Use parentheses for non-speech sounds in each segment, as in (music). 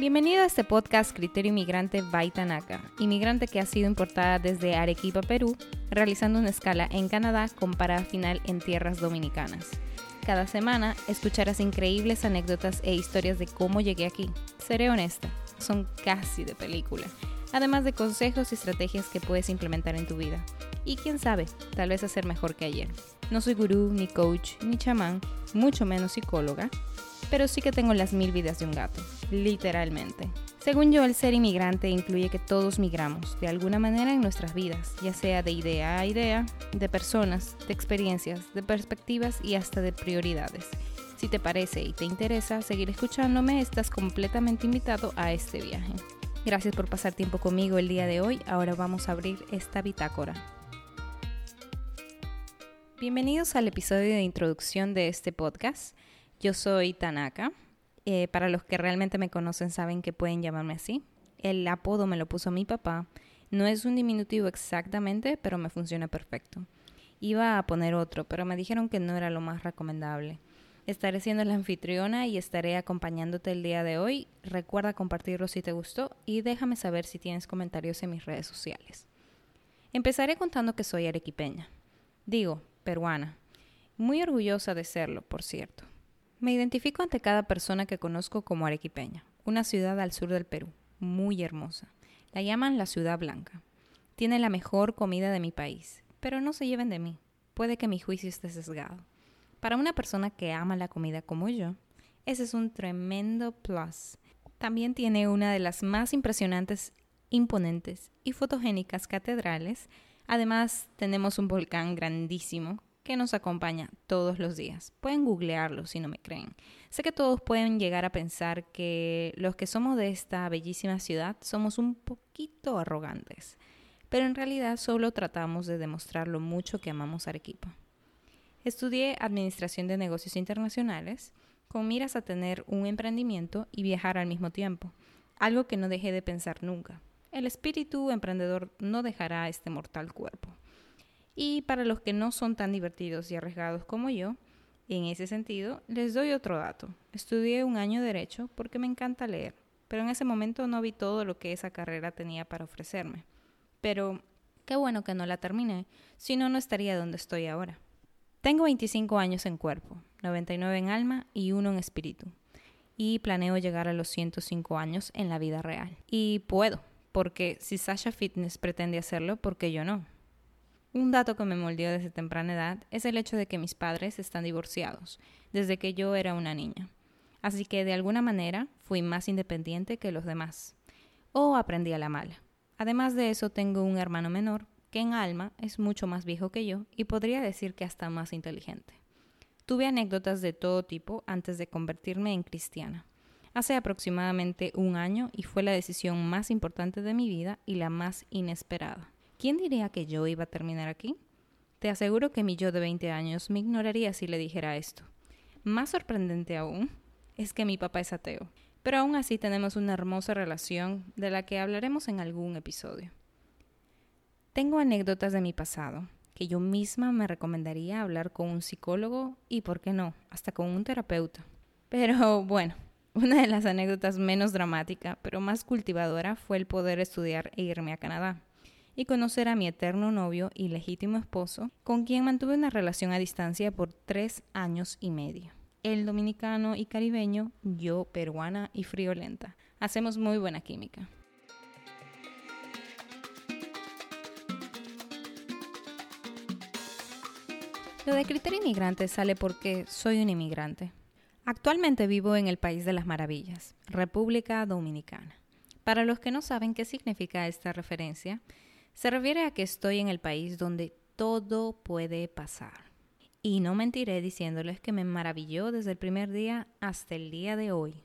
Bienvenido a este podcast Criterio Inmigrante by Tanaka, inmigrante que ha sido importada desde Arequipa, Perú, realizando una escala en Canadá con parada final en tierras dominicanas. Cada semana escucharás increíbles anécdotas e historias de cómo llegué aquí. Seré honesta, son casi de película, además de consejos y estrategias que puedes implementar en tu vida. Y quién sabe, tal vez hacer mejor que ayer. No soy gurú, ni coach, ni chamán, mucho menos psicóloga, pero sí que tengo las mil vidas de un gato, literalmente. Según yo, el ser inmigrante incluye que todos migramos de alguna manera en nuestras vidas, ya sea de idea a idea, de personas, de experiencias, de perspectivas y hasta de prioridades. Si te parece y te interesa seguir escuchándome, estás completamente invitado a este viaje. Gracias por pasar tiempo conmigo el día de hoy. Ahora vamos a abrir esta bitácora. Bienvenidos al episodio de introducción de este podcast. Yo soy Tanaka. Eh, para los que realmente me conocen saben que pueden llamarme así. El apodo me lo puso mi papá. No es un diminutivo exactamente, pero me funciona perfecto. Iba a poner otro, pero me dijeron que no era lo más recomendable. Estaré siendo la anfitriona y estaré acompañándote el día de hoy. Recuerda compartirlo si te gustó y déjame saber si tienes comentarios en mis redes sociales. Empezaré contando que soy arequipeña. Digo, peruana. Muy orgullosa de serlo, por cierto. Me identifico ante cada persona que conozco como arequipeña, una ciudad al sur del Perú, muy hermosa. La llaman la ciudad blanca. Tiene la mejor comida de mi país, pero no se lleven de mí. Puede que mi juicio esté sesgado. Para una persona que ama la comida como yo, ese es un tremendo plus. También tiene una de las más impresionantes, imponentes y fotogénicas catedrales. Además, tenemos un volcán grandísimo que nos acompaña todos los días. Pueden googlearlo si no me creen. Sé que todos pueden llegar a pensar que los que somos de esta bellísima ciudad somos un poquito arrogantes, pero en realidad solo tratamos de demostrar lo mucho que amamos Arequipa. Estudié Administración de Negocios Internacionales con miras a tener un emprendimiento y viajar al mismo tiempo, algo que no dejé de pensar nunca. El espíritu emprendedor no dejará este mortal cuerpo. Y para los que no son tan divertidos y arriesgados como yo, en ese sentido, les doy otro dato. Estudié un año de derecho porque me encanta leer, pero en ese momento no vi todo lo que esa carrera tenía para ofrecerme. Pero qué bueno que no la terminé, si no, no estaría donde estoy ahora. Tengo 25 años en cuerpo, 99 en alma y uno en espíritu. Y planeo llegar a los 105 años en la vida real. Y puedo, porque si Sasha Fitness pretende hacerlo, ¿por qué yo no? Un dato que me moldeó desde temprana edad es el hecho de que mis padres están divorciados desde que yo era una niña. Así que de alguna manera fui más independiente que los demás. O aprendí a la mala. Además de eso tengo un hermano menor que en alma es mucho más viejo que yo y podría decir que hasta más inteligente. Tuve anécdotas de todo tipo antes de convertirme en cristiana. Hace aproximadamente un año y fue la decisión más importante de mi vida y la más inesperada. ¿Quién diría que yo iba a terminar aquí? Te aseguro que mi yo de 20 años me ignoraría si le dijera esto. Más sorprendente aún es que mi papá es ateo, pero aún así tenemos una hermosa relación de la que hablaremos en algún episodio. Tengo anécdotas de mi pasado que yo misma me recomendaría hablar con un psicólogo y, por qué no, hasta con un terapeuta. Pero (laughs) bueno, una de las anécdotas menos dramática, pero más cultivadora fue el poder estudiar e irme a Canadá y conocer a mi eterno novio y legítimo esposo, con quien mantuve una relación a distancia por tres años y medio. Él dominicano y caribeño, yo peruana y friolenta. Hacemos muy buena química. Lo de criterio inmigrante sale porque soy un inmigrante. Actualmente vivo en el país de las maravillas, República Dominicana. Para los que no saben qué significa esta referencia, se refiere a que estoy en el país donde todo puede pasar. Y no mentiré diciéndoles que me maravilló desde el primer día hasta el día de hoy.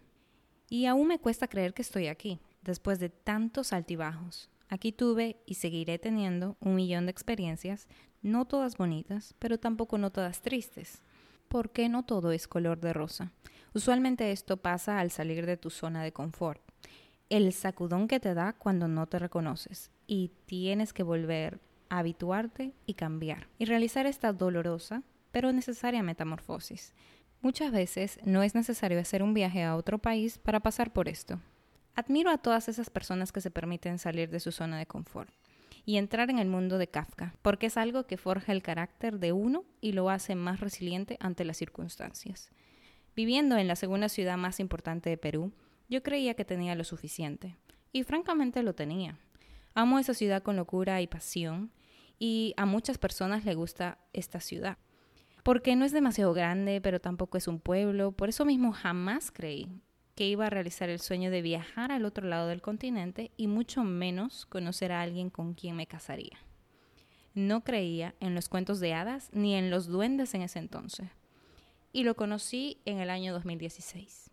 Y aún me cuesta creer que estoy aquí, después de tantos altibajos. Aquí tuve y seguiré teniendo un millón de experiencias, no todas bonitas, pero tampoco no todas tristes. Porque no todo es color de rosa. Usualmente esto pasa al salir de tu zona de confort el sacudón que te da cuando no te reconoces y tienes que volver a habituarte y cambiar y realizar esta dolorosa pero necesaria metamorfosis. Muchas veces no es necesario hacer un viaje a otro país para pasar por esto. Admiro a todas esas personas que se permiten salir de su zona de confort y entrar en el mundo de Kafka, porque es algo que forja el carácter de uno y lo hace más resiliente ante las circunstancias. Viviendo en la segunda ciudad más importante de Perú, yo creía que tenía lo suficiente, y francamente lo tenía. Amo esa ciudad con locura y pasión, y a muchas personas le gusta esta ciudad. Porque no es demasiado grande, pero tampoco es un pueblo, por eso mismo jamás creí que iba a realizar el sueño de viajar al otro lado del continente y mucho menos conocer a alguien con quien me casaría. No creía en los cuentos de hadas ni en los duendes en ese entonces. Y lo conocí en el año 2016,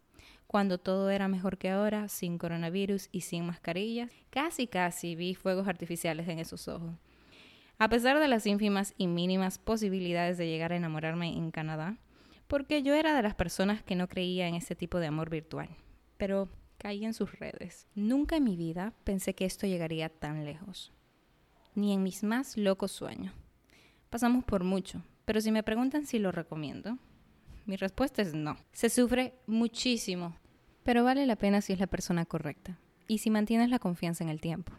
cuando todo era mejor que ahora, sin coronavirus y sin mascarillas. Casi, casi vi fuegos artificiales en esos ojos. A pesar de las ínfimas y mínimas posibilidades de llegar a enamorarme en Canadá, porque yo era de las personas que no creía en ese tipo de amor virtual, pero caí en sus redes. Nunca en mi vida pensé que esto llegaría tan lejos, ni en mis más locos sueños. Pasamos por mucho, pero si me preguntan si lo recomiendo, mi respuesta es no. Se sufre muchísimo, pero vale la pena si es la persona correcta y si mantienes la confianza en el tiempo.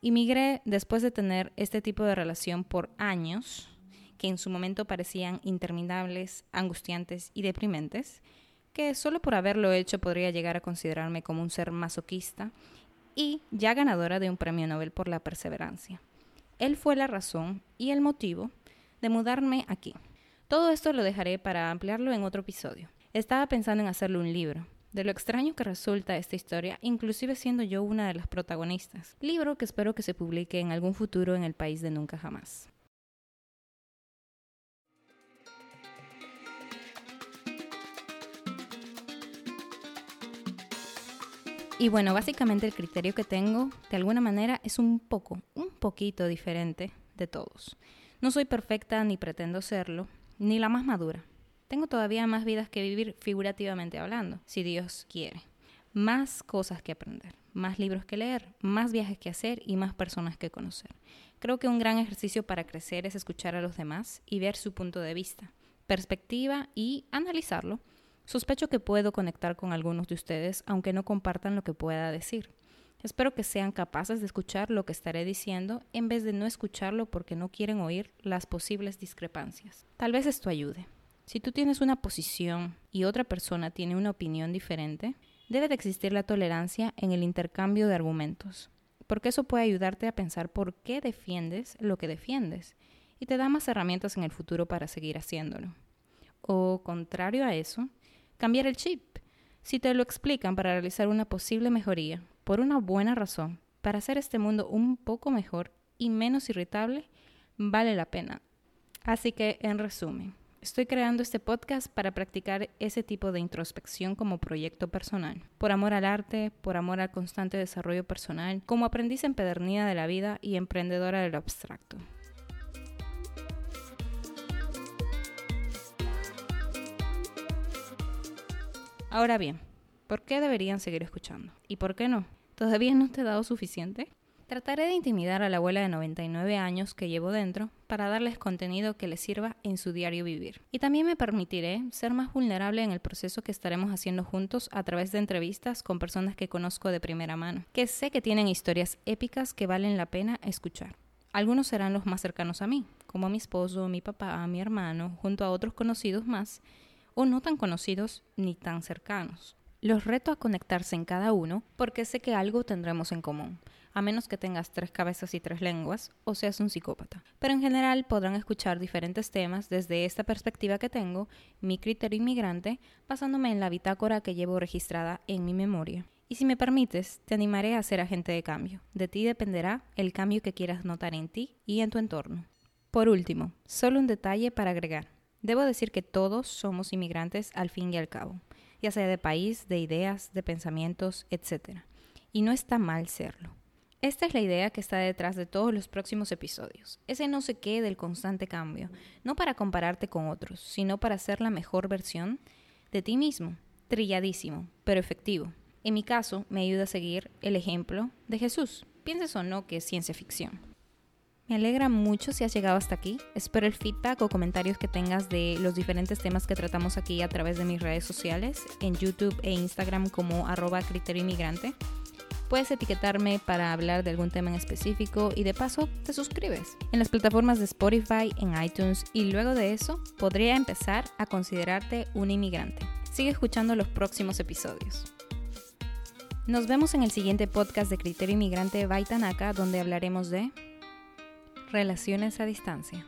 Inmigré después de tener este tipo de relación por años que en su momento parecían interminables, angustiantes y deprimentes, que solo por haberlo hecho podría llegar a considerarme como un ser masoquista y ya ganadora de un premio Nobel por la perseverancia. Él fue la razón y el motivo de mudarme aquí. Todo esto lo dejaré para ampliarlo en otro episodio. Estaba pensando en hacerle un libro, de lo extraño que resulta esta historia, inclusive siendo yo una de las protagonistas. Libro que espero que se publique en algún futuro en el país de nunca jamás. Y bueno, básicamente el criterio que tengo, de alguna manera, es un poco, un poquito diferente de todos. No soy perfecta ni pretendo serlo, ni la más madura. Tengo todavía más vidas que vivir figurativamente hablando, si Dios quiere. Más cosas que aprender, más libros que leer, más viajes que hacer y más personas que conocer. Creo que un gran ejercicio para crecer es escuchar a los demás y ver su punto de vista, perspectiva y analizarlo Sospecho que puedo conectar con algunos de ustedes, aunque no compartan lo que pueda decir. Espero que sean capaces de escuchar lo que estaré diciendo en vez de no escucharlo porque no quieren oír las posibles discrepancias. Tal vez esto ayude. Si tú tienes una posición y otra persona tiene una opinión diferente, debe de existir la tolerancia en el intercambio de argumentos, porque eso puede ayudarte a pensar por qué defiendes lo que defiendes y te da más herramientas en el futuro para seguir haciéndolo. O contrario a eso, cambiar el chip. Si te lo explican para realizar una posible mejoría, por una buena razón, para hacer este mundo un poco mejor y menos irritable, vale la pena. Así que, en resumen, estoy creando este podcast para practicar ese tipo de introspección como proyecto personal, por amor al arte, por amor al constante desarrollo personal, como aprendiz empedernida de la vida y emprendedora de lo abstracto. Ahora bien, ¿por qué deberían seguir escuchando? ¿Y por qué no? ¿Todavía no te he dado suficiente? Trataré de intimidar a la abuela de 99 años que llevo dentro para darles contenido que les sirva en su diario vivir. Y también me permitiré ser más vulnerable en el proceso que estaremos haciendo juntos a través de entrevistas con personas que conozco de primera mano, que sé que tienen historias épicas que valen la pena escuchar. Algunos serán los más cercanos a mí, como mi esposo, mi papá, mi hermano, junto a otros conocidos más, o no tan conocidos ni tan cercanos. Los reto a conectarse en cada uno porque sé que algo tendremos en común, a menos que tengas tres cabezas y tres lenguas o seas un psicópata. Pero en general podrán escuchar diferentes temas desde esta perspectiva que tengo, mi criterio inmigrante, basándome en la bitácora que llevo registrada en mi memoria. Y si me permites, te animaré a ser agente de cambio. De ti dependerá el cambio que quieras notar en ti y en tu entorno. Por último, solo un detalle para agregar. Debo decir que todos somos inmigrantes al fin y al cabo, ya sea de país, de ideas, de pensamientos, etc. Y no está mal serlo. Esta es la idea que está detrás de todos los próximos episodios. Ese no sé qué del constante cambio, no para compararte con otros, sino para ser la mejor versión de ti mismo. Trilladísimo, pero efectivo. En mi caso, me ayuda a seguir el ejemplo de Jesús. Pienses o no que es ciencia ficción. Me alegra mucho si has llegado hasta aquí. Espero el feedback o comentarios que tengas de los diferentes temas que tratamos aquí a través de mis redes sociales, en YouTube e Instagram como arroba criterio inmigrante. Puedes etiquetarme para hablar de algún tema en específico y de paso te suscribes en las plataformas de Spotify, en iTunes y luego de eso podría empezar a considerarte un inmigrante. Sigue escuchando los próximos episodios. Nos vemos en el siguiente podcast de Criterio Inmigrante Baitanaka donde hablaremos de relaciones a distancia.